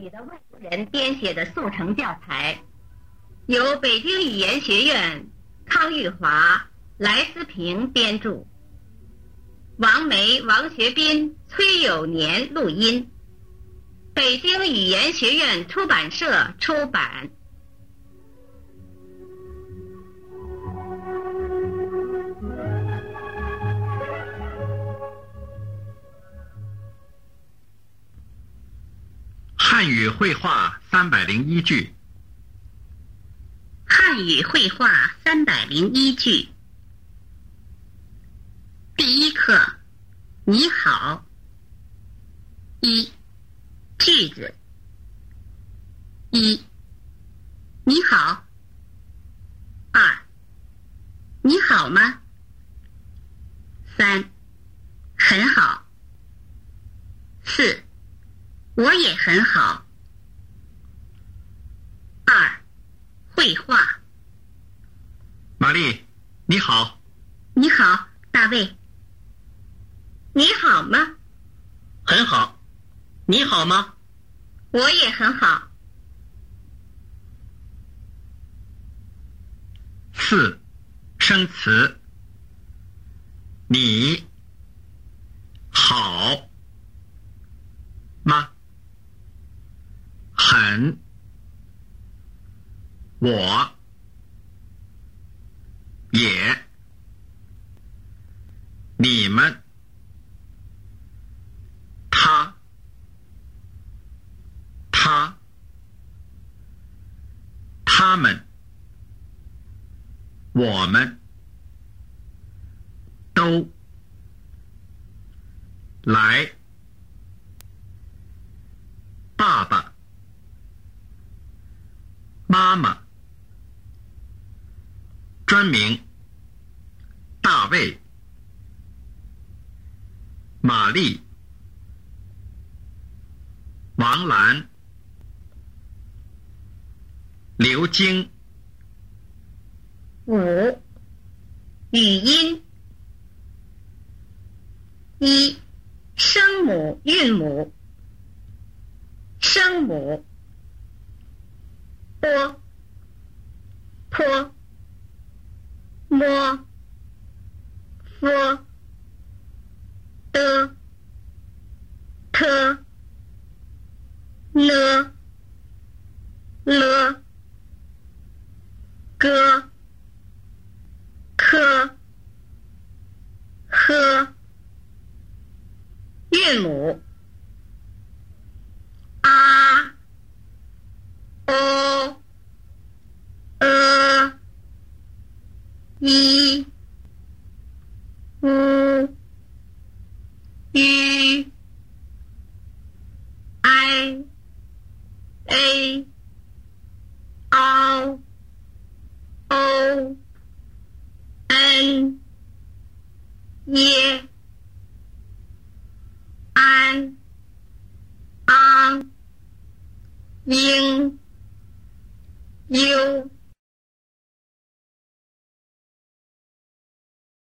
你的外国人编写的速成教材，由北京语言学院康玉华、莱思平编著，王梅、王学斌、崔有年录音，北京语言学院出版社出版。汉语绘画三百零一句。汉语绘画三百零一句。第一课，你好。一，句子。一，你好。二，你好吗？三，很好。四。我也很好。二，绘画。玛丽，你好。你好，大卫。你好吗？很好。你好吗？我也很好。四，生词。你好吗？很，我也，你们，他，他，他们，我们，都，来，爸爸。妈妈，专名。大卫、玛丽、王兰、刘晶。五，语音。一，声母、韵母，声母。波，坡，摸，佛，的，特，呢，了，个，科，呵，韵母。一，五，一，i，a，凹，o，n，耶，安，昂，英，优。